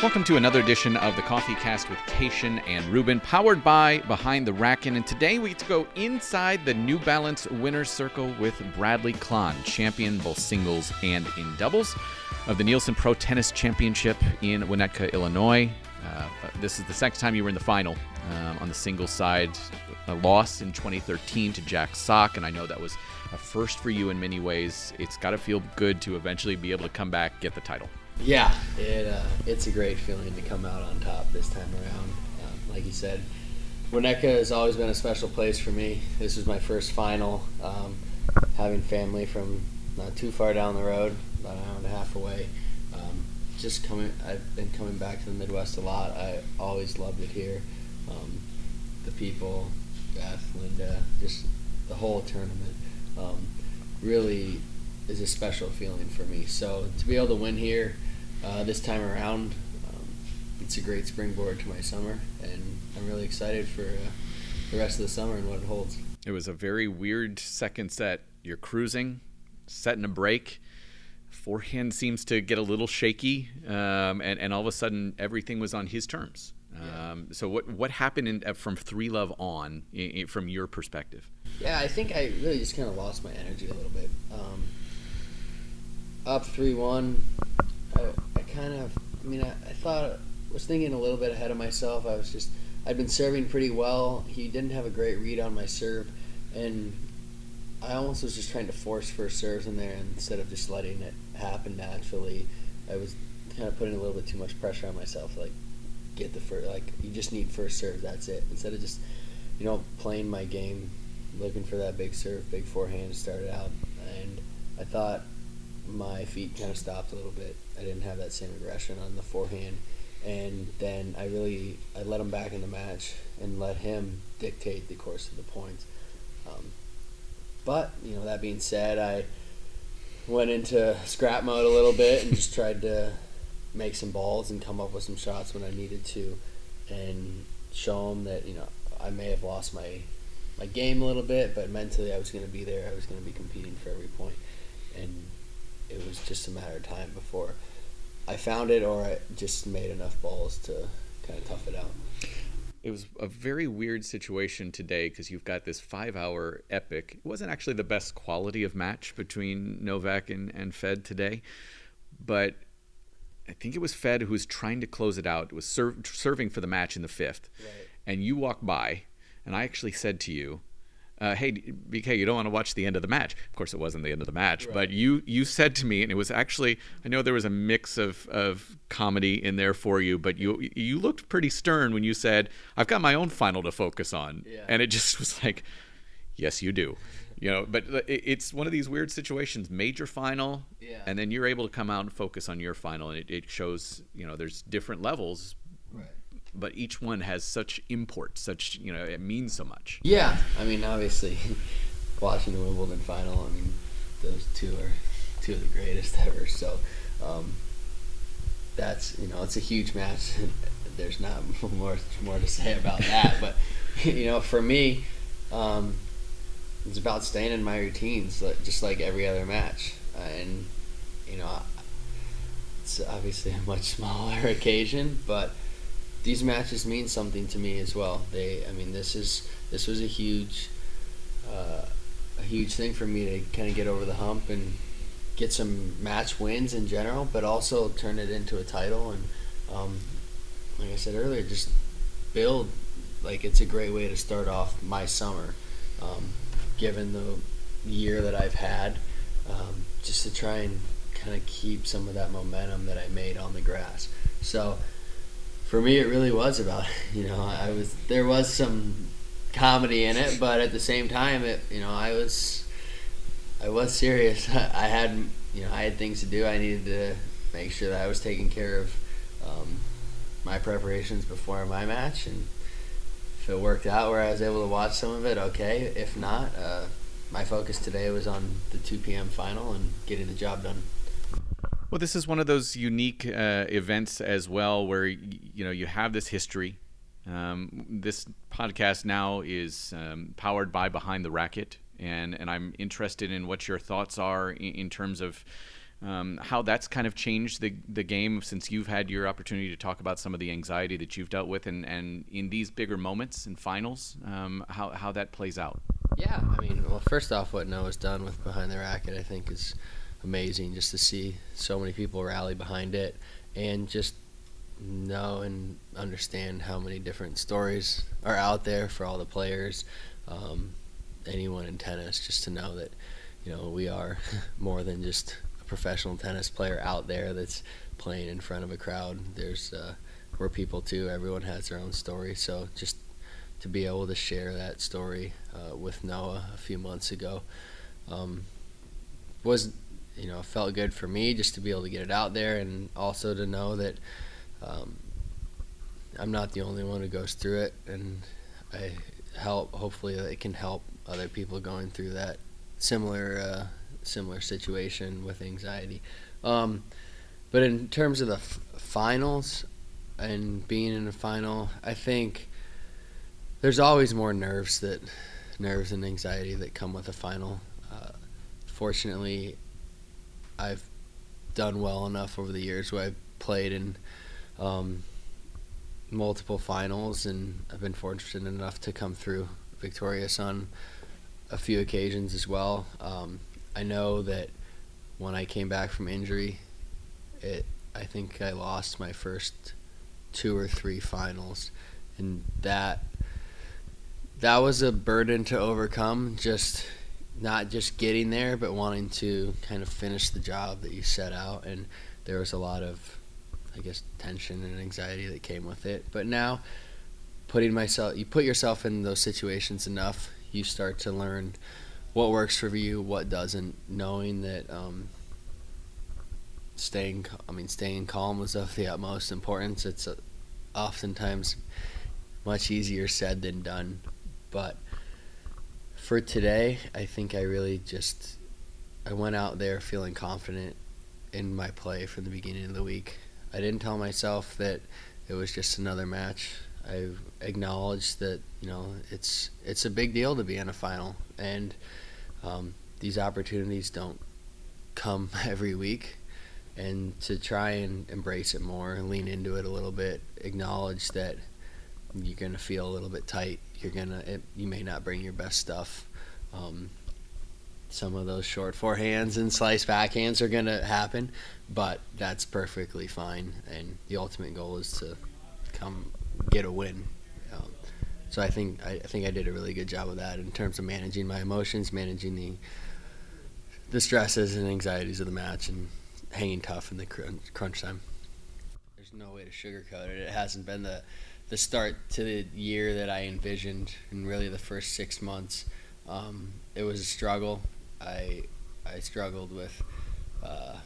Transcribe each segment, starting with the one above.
Welcome to another edition of the Coffee Cast with Cation and Rubin, powered by Behind the Racket. And today we get to go inside the New Balance winner's circle with Bradley Klahn, champion both singles and in doubles of the Nielsen Pro Tennis Championship in Winnetka, Illinois. Uh, this is the second time you were in the final um, on the singles side. A loss in 2013 to Jack Sock, and I know that was a first for you in many ways. It's got to feel good to eventually be able to come back, get the title. Yeah, it uh, it's a great feeling to come out on top this time around. Um, like you said, Winnetka has always been a special place for me. This was my first final. Um, having family from not too far down the road, about an hour and a half away. Um, just coming, I've been coming back to the Midwest a lot. I always loved it here. Um, the people, Beth, Linda, just the whole tournament. Um, really is a special feeling for me. So to be able to win here uh, this time around, um, it's a great springboard to my summer, and I'm really excited for uh, the rest of the summer and what it holds. It was a very weird second set. You're cruising, setting a break. Forehand seems to get a little shaky, um, and, and all of a sudden everything was on his terms. Um, so what what happened in, uh, from three love on, in, from your perspective? Yeah, I think I really just kind of lost my energy a little bit. Um, up three one, kind of, I mean, I, I thought was thinking a little bit ahead of myself. I was just, I'd been serving pretty well. He didn't have a great read on my serve, and I almost was just trying to force first serves in there instead of just letting it happen naturally. I was kind of putting a little bit too much pressure on myself, like get the first, like you just need first serve. That's it. Instead of just, you know, playing my game, looking for that big serve, big forehand to start it out, and I thought my feet kind of stopped a little bit. I didn't have that same aggression on the forehand, and then I really I let him back in the match and let him dictate the course of the points. Um, but you know that being said, I went into scrap mode a little bit and just tried to make some balls and come up with some shots when I needed to, and show him that you know I may have lost my my game a little bit, but mentally I was going to be there. I was going to be competing for every point, and it was just a matter of time before I found it or I just made enough balls to kind of tough it out. It was a very weird situation today because you've got this five hour epic. It wasn't actually the best quality of match between Novak and, and Fed today, but I think it was Fed who was trying to close it out, was serv- serving for the match in the fifth. Right. And you walked by, and I actually said to you, uh, "Hey, BK, you don't want to watch the end of the match." Of course, it wasn't the end of the match, right. but you you said to me, and it was actually I know there was a mix of of comedy in there for you, but you you looked pretty stern when you said, "I've got my own final to focus on," yeah. and it just was like, "Yes, you do." You know, but it's one of these weird situations. Major final, yeah. and then you're able to come out and focus on your final, and it, it shows. You know, there's different levels, but each one has such import, such you know, it means so much. Yeah, I mean, obviously, watching the Wimbledon final, I mean, those two are two of the greatest ever. So, um, that's you know, it's a huge match. There's not more more to say about that, but you know, for me, um, it's about staying in my routines, just like every other match, uh, and you know, it's obviously a much smaller occasion, but these matches mean something to me as well. They, I mean, this is this was a huge, uh, a huge thing for me to kind of get over the hump and get some match wins in general, but also turn it into a title. And um, like I said earlier, just build. Like it's a great way to start off my summer, um, given the year that I've had, um, just to try and kind of keep some of that momentum that I made on the grass. So for me, it really was about you know I was there was some comedy in it, but at the same time, it you know I was I was serious. I had you know I had things to do. I needed to make sure that I was taking care of um, my preparations before my match, and if it worked out where I was able to watch some of it, okay. If not, uh, my focus today was on the 2 p.m. final and getting the job done. Well, this is one of those unique uh, events as well, where you know you have this history. Um, this podcast now is um, powered by Behind the Racket, and and I'm interested in what your thoughts are in, in terms of um, how that's kind of changed the the game since you've had your opportunity to talk about some of the anxiety that you've dealt with, and, and in these bigger moments and finals, um, how how that plays out. Yeah, I mean, well, first off, what Noah's done with behind the racket, I think, is amazing. Just to see so many people rally behind it, and just know and understand how many different stories are out there for all the players, um, anyone in tennis, just to know that you know we are more than just a professional tennis player out there that's playing in front of a crowd. There's uh, we're people too. Everyone has their own story, so just to be able to share that story uh, with Noah a few months ago um, was you know it felt good for me just to be able to get it out there and also to know that um, I'm not the only one who goes through it, and I help. Hopefully, it can help other people going through that similar uh, similar situation with anxiety. Um, but in terms of the f- finals and being in a final, I think there's always more nerves that nerves and anxiety that come with a final. Uh, fortunately, I've done well enough over the years where I've played in um, multiple finals, and I've been fortunate enough to come through victorious on a few occasions as well. Um, I know that when I came back from injury, it I think I lost my first two or three finals, and that that was a burden to overcome. Just not just getting there, but wanting to kind of finish the job that you set out. And there was a lot of I guess tension and anxiety that came with it. But now, putting myself, you put yourself in those situations enough, you start to learn what works for you, what doesn't. Knowing that um, staying, I mean, staying calm was of the utmost importance. It's uh, oftentimes much easier said than done, but for today, I think I really just I went out there feeling confident in my play from the beginning of the week. I didn't tell myself that it was just another match. I acknowledged that you know it's it's a big deal to be in a final, and um, these opportunities don't come every week. And to try and embrace it more, lean into it a little bit, acknowledge that you're gonna feel a little bit tight. You're gonna it, you may not bring your best stuff. Um, some of those short forehands and slice backhands are to happen, but that's perfectly fine. And the ultimate goal is to come get a win. Um, so I think I, I, think I did a really good job of that in terms of managing my emotions, managing the the stresses and anxieties of the match, and hanging tough in the crunch, crunch time. There's no way to sugarcoat it. It hasn't been the the start to the year that I envisioned, and really the first six months. Um, it was a struggle. I I struggled with. Uh,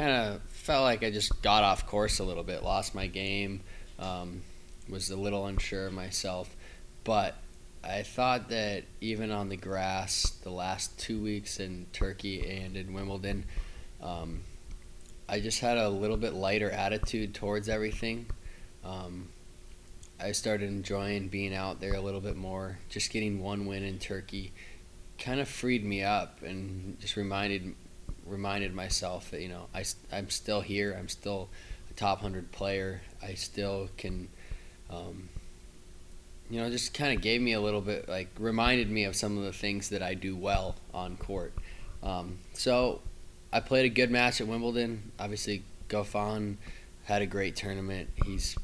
kind of felt like I just got off course a little bit, lost my game, um, was a little unsure myself, but I thought that even on the grass, the last two weeks in Turkey and in Wimbledon, um, I just had a little bit lighter attitude towards everything. Um, I started enjoying being out there a little bit more. Just getting one win in Turkey kind of freed me up and just reminded reminded myself that you know I I'm still here. I'm still a top hundred player. I still can, um, you know, just kind of gave me a little bit like reminded me of some of the things that I do well on court. Um, so I played a good match at Wimbledon. Obviously, Goffin had a great tournament. He's,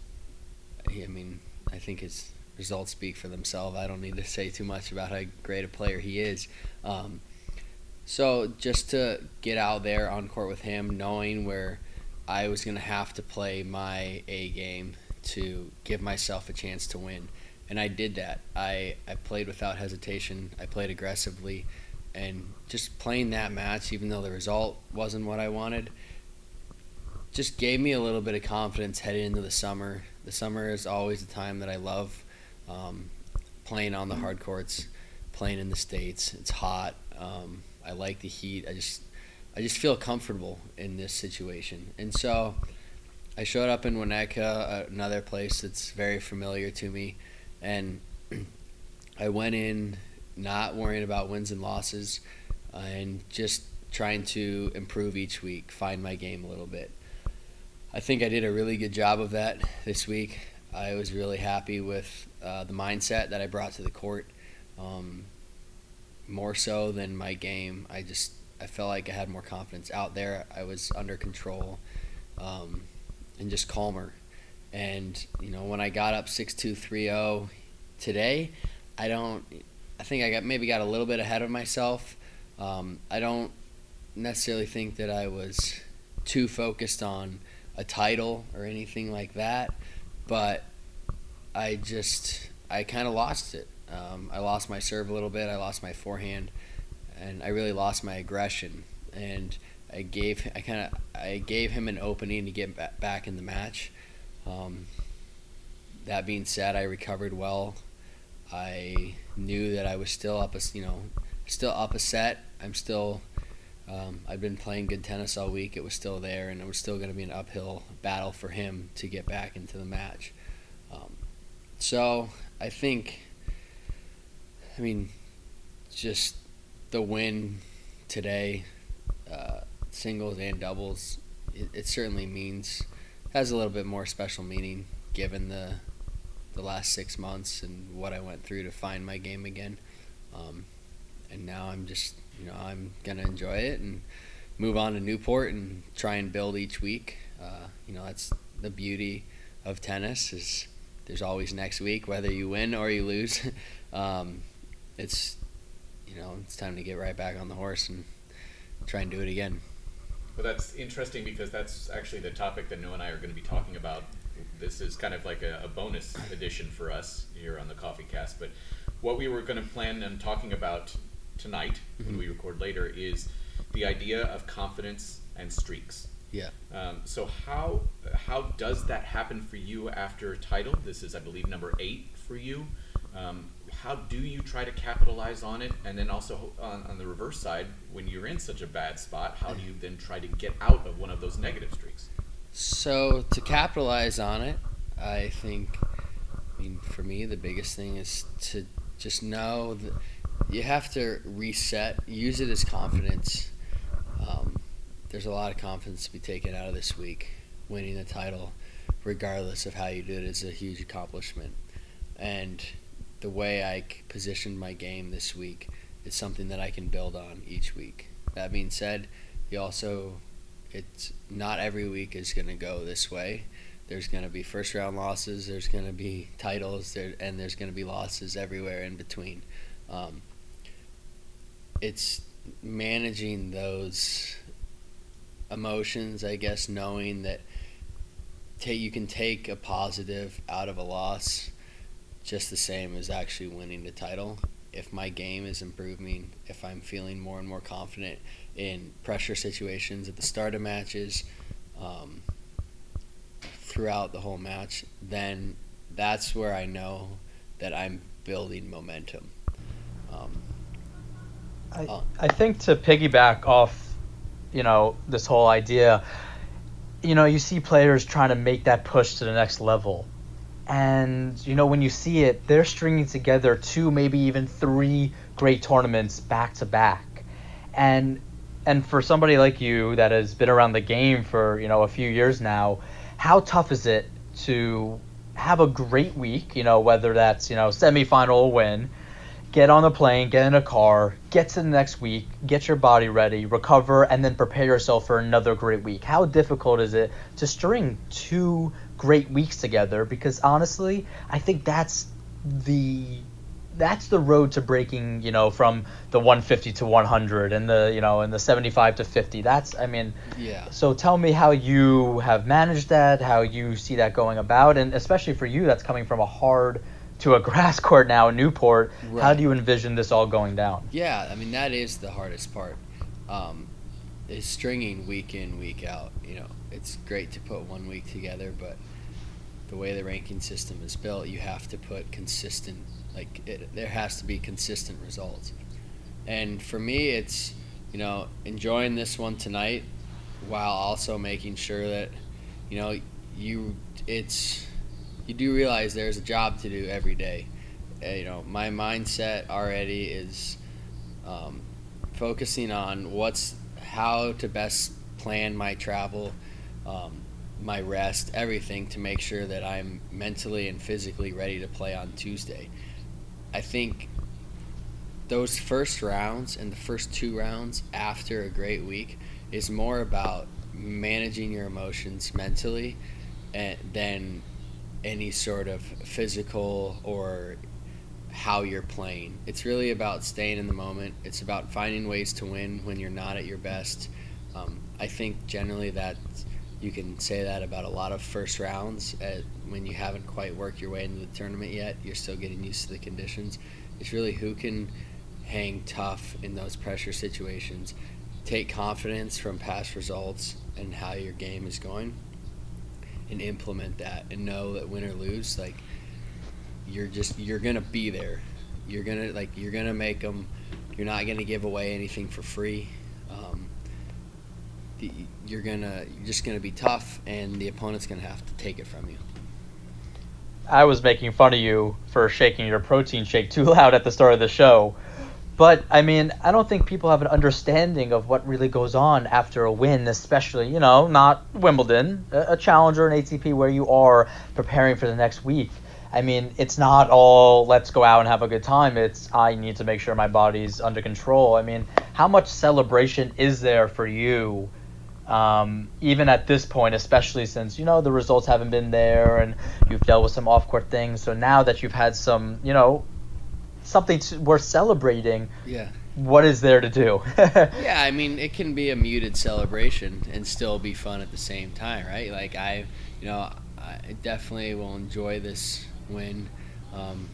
he, I mean, I think his results speak for themselves. I don't need to say too much about how great a player he is. Um, so just to get out there on court with him, knowing where I was going to have to play my A game to give myself a chance to win. And I did that. I, I played without hesitation. I played aggressively. And just playing that match, even though the result wasn't what I wanted, just gave me a little bit of confidence heading into the summer. The summer is always a time that I love um, playing on the hard courts, playing in the states. It's hot. Um, I like the heat. I just I just feel comfortable in this situation, and so I showed up in Winnetka, another place that's very familiar to me, and I went in not worrying about wins and losses, and just trying to improve each week, find my game a little bit. I think I did a really good job of that this week. I was really happy with uh, the mindset that I brought to the court. Um, more so than my game, I just I felt like I had more confidence out there. I was under control um, and just calmer. And you know, when I got up six two three zero today, I don't. I think I got maybe got a little bit ahead of myself. Um, I don't necessarily think that I was too focused on a title or anything like that, but I just I kind of lost it. Um, I lost my serve a little bit. I lost my forehand, and I really lost my aggression. And I gave I kind of I gave him an opening to get back in the match. Um, that being said, I recovered well. I knew that I was still up a you know still up a set. I'm still um, I've been playing good tennis all week. It was still there, and it was still going to be an uphill battle for him to get back into the match. Um, so I think, I mean, just the win today, uh, singles and doubles, it, it certainly means has a little bit more special meaning given the the last six months and what I went through to find my game again. Um, and now I'm just you know I'm gonna enjoy it and move on to Newport and try and build each week. Uh, you know that's the beauty of tennis is there's always next week whether you win or you lose. um, it's you know it's time to get right back on the horse and try and do it again. Well, that's interesting because that's actually the topic that Noah and I are going to be talking about. This is kind of like a, a bonus edition for us here on the Coffee Cast. But what we were going to plan on talking about tonight mm-hmm. when we record later is the idea of confidence and streaks. Yeah. Um, so how how does that happen for you after title? This is, I believe, number eight for you. Um, how do you try to capitalize on it? And then also on, on, the reverse side, when you're in such a bad spot, how do you then try to get out of one of those negative streaks? So to capitalize on it, I think, I mean, for me, the biggest thing is to just know that you have to reset, use it as confidence. Um, there's a lot of confidence to be taken out of this week. Winning the title, regardless of how you do it, is a huge accomplishment. And the way I positioned my game this week is something that I can build on each week. That being said, you also, it's not every week is going to go this way. There's going to be first round losses, there's going to be titles, there, and there's going to be losses everywhere in between. Um, it's managing those emotions, I guess, knowing that you can take a positive out of a loss just the same as actually winning the title. If my game is improving, if I'm feeling more and more confident in pressure situations at the start of matches, um, throughout the whole match, then that's where I know that I'm building momentum. Um, I, uh, I think to piggyback off, you know, this whole idea, you know, you see players trying to make that push to the next level. And, you know, when you see it, they're stringing together two, maybe even three great tournaments back to back. And and for somebody like you that has been around the game for, you know, a few years now, how tough is it to have a great week, you know, whether that's, you know, semifinal win, get on the plane, get in a car, get to the next week, get your body ready, recover, and then prepare yourself for another great week. How difficult is it to string two great weeks together? Because honestly, I think that's the that's the road to breaking, you know, from the 150 to 100 and the, you know, and the 75 to 50. That's, I mean, yeah. So tell me how you have managed that, how you see that going about, and especially for you, that's coming from a hard to a grass court now in Newport. Right. How do you envision this all going down? Yeah, I mean that is the hardest part. Um, is stringing week in week out. You know, it's great to put one week together, but the way the ranking system is built, you have to put consistent. Like it, there has to be consistent results. And for me, it's you know enjoying this one tonight, while also making sure that you know you it's you do realize there's a job to do every day. Uh, you know, my mindset already is um, focusing on what's how to best plan my travel, um, my rest, everything to make sure that I'm mentally and physically ready to play on Tuesday. I think those first rounds and the first two rounds after a great week is more about managing your emotions mentally and than any sort of physical or how you're playing. It's really about staying in the moment. It's about finding ways to win when you're not at your best. Um, I think generally that you can say that about a lot of first rounds at, when you haven't quite worked your way into the tournament yet. You're still getting used to the conditions. It's really who can hang tough in those pressure situations, take confidence from past results and how your game is going, and implement that and know that win or lose, like you're just you're gonna be there. You're gonna like you're gonna make them. You're not gonna give away anything for free. Um, the, you're gonna you're just gonna be tough, and the opponent's gonna have to take it from you. I was making fun of you for shaking your protein shake too loud at the start of the show. But I mean, I don't think people have an understanding of what really goes on after a win, especially, you know, not Wimbledon, a, a challenger, an ATP where you are preparing for the next week. I mean, it's not all let's go out and have a good time. It's I need to make sure my body's under control. I mean, how much celebration is there for you, um, even at this point, especially since you know the results haven't been there and you've dealt with some off-court things. So now that you've had some, you know, something to, worth celebrating. Yeah. What is there to do? yeah, I mean, it can be a muted celebration and still be fun at the same time, right? Like I, you know, I definitely will enjoy this win. Um,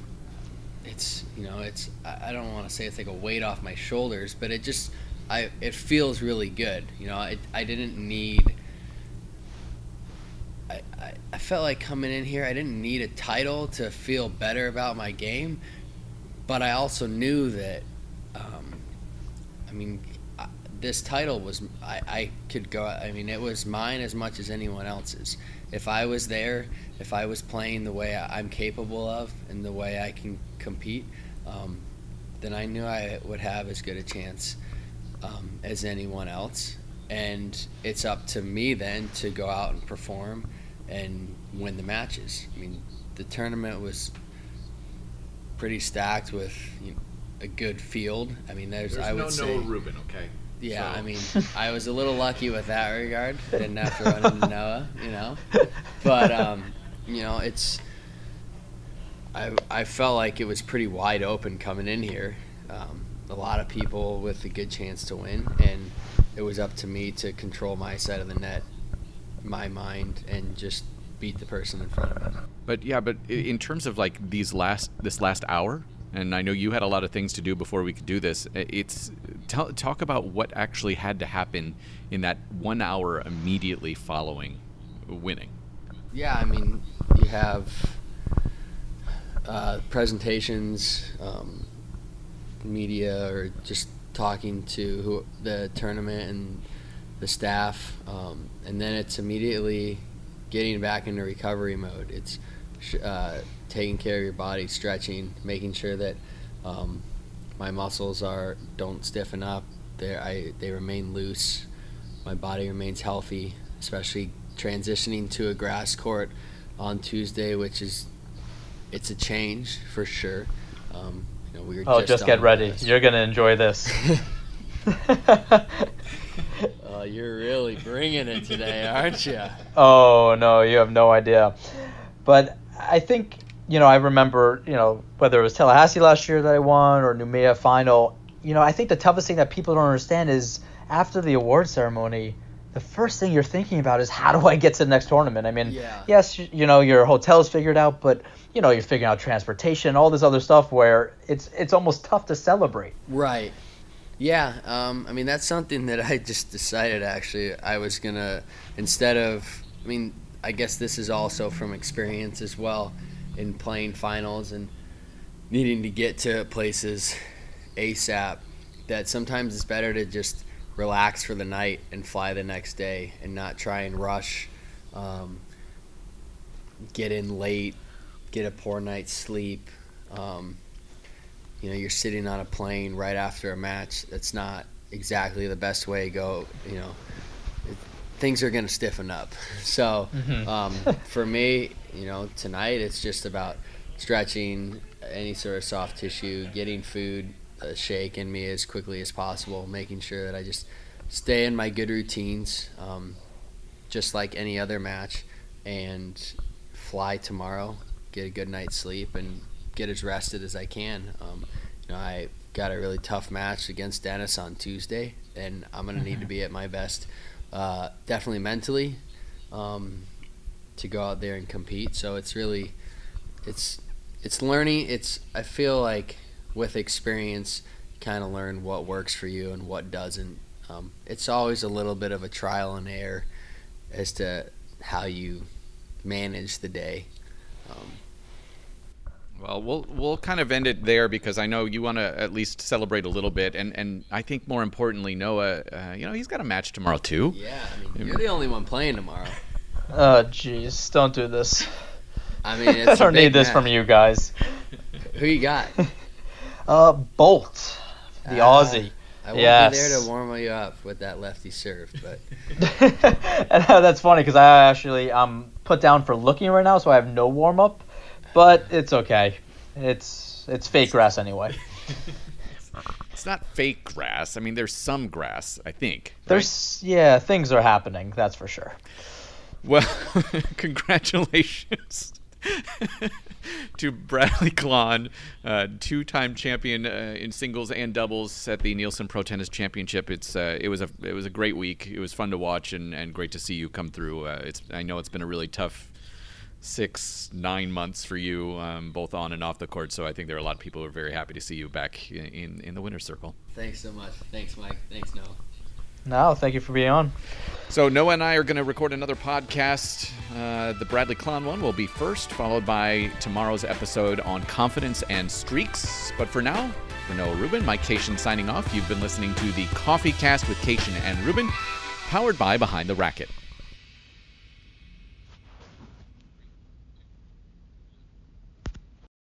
it's you know it's I don't want to say it's like a weight off my shoulders, but it just I it feels really good. You know, I I didn't need. I, I, I felt like coming in here, I didn't need a title to feel better about my game, but I also knew that, um, I mean, this title was I, I could go. I mean, it was mine as much as anyone else's. If I was there, if I was playing the way I'm capable of and the way I can compete, um, then I knew I would have as good a chance um, as anyone else. And it's up to me then to go out and perform and win the matches. I mean, the tournament was pretty stacked with you know, a good field. I mean, there's, there's I would no say Noah Rubin, okay. Yeah, so. I mean, I was a little lucky with that regard. Didn't have to run into Noah, you know. But um, you know, it's I I felt like it was pretty wide open coming in here. Um, a lot of people with a good chance to win, and it was up to me to control my side of the net, my mind, and just beat the person in front of me. But yeah, but in terms of like these last this last hour, and I know you had a lot of things to do before we could do this. It's tell, talk about what actually had to happen in that one hour immediately following winning. Yeah, I mean, you have uh, presentations, um, media, or just talking to who, the tournament and the staff, um, and then it's immediately getting back into recovery mode. It's uh, taking care of your body, stretching, making sure that um, my muscles are don't stiffen up. They I they remain loose. My body remains healthy, especially transitioning to a grass court on Tuesday, which is it's a change for sure. Um, you know, we were oh, just, just get ready. You're gonna enjoy this. oh, you're really bringing it today, aren't you? Oh no, you have no idea. But I think you know, I remember, you know, whether it was Tallahassee last year that I won or Noumea final, you know, I think the toughest thing that people don't understand is after the award ceremony, the first thing you're thinking about is how do I get to the next tournament? I mean, yeah. yes, you know, your hotel's figured out, but you know, you're figuring out transportation, all this other stuff where it's it's almost tough to celebrate. Right. Yeah. Um, I mean, that's something that I just decided actually I was gonna instead of. I mean, I guess this is also from experience as well in playing finals and needing to get to places ASAP that sometimes it's better to just relax for the night and fly the next day and not try and rush, um, get in late, get a poor night's sleep. Um, you know, you're sitting on a plane right after a match. That's not exactly the best way to go. You know, it, things are going to stiffen up. So Mhm. um, for me, you know, tonight it's just about stretching any sort of soft tissue, getting food, a shake in me as quickly as possible, making sure that I just stay in my good routines, um, just like any other match, and fly tomorrow, get a good night's sleep, and get as rested as I can. Um, you know, I got a really tough match against Dennis on Tuesday, and I'm gonna need to be at my best, uh, definitely mentally, um, to go out there and compete. So it's really, it's, it's learning. It's I feel like with experience, kind of learn what works for you and what doesn't. Um, it's always a little bit of a trial and error as to how you manage the day. Um, Well, we'll we'll kind of end it there because I know you want to at least celebrate a little bit, and and I think more importantly, Noah, uh, you know, he's got a match tomorrow too. yeah, I mean, you're the only one playing tomorrow. Oh, jeez, don't do this. I mean, it's I a don't big need this match. from you guys. Who you got? Uh, Bolt, the Ah, Aussie. I won't Yes. be there to warm you up with that lefty serve, but and uh, that's funny because I actually I'm put down for looking right now, so I have no warm up, but it's okay. It's it's fake grass anyway. It's not fake grass. I mean, there's some grass, I think. right? There's yeah, things are happening. That's for sure. Well, congratulations to Bradley Klahn, uh, two-time champion uh, in singles and doubles at the Nielsen Pro Tennis Championship. It's uh, it was a it was a great week. It was fun to watch and, and great to see you come through. Uh, it's I know it's been a really tough six nine months for you, um, both on and off the court. So I think there are a lot of people who are very happy to see you back in in, in the winner's circle. thanks so much. Thanks, Mike. Thanks, Noah. No, thank you for being on. So Noah and I are going to record another podcast. Uh, the Bradley Klahn one will be first, followed by tomorrow's episode on confidence and streaks. But for now, for Noah Rubin, Mike Cation signing off. You've been listening to the Coffee Cast with Cation and Rubin, powered by Behind the Racket.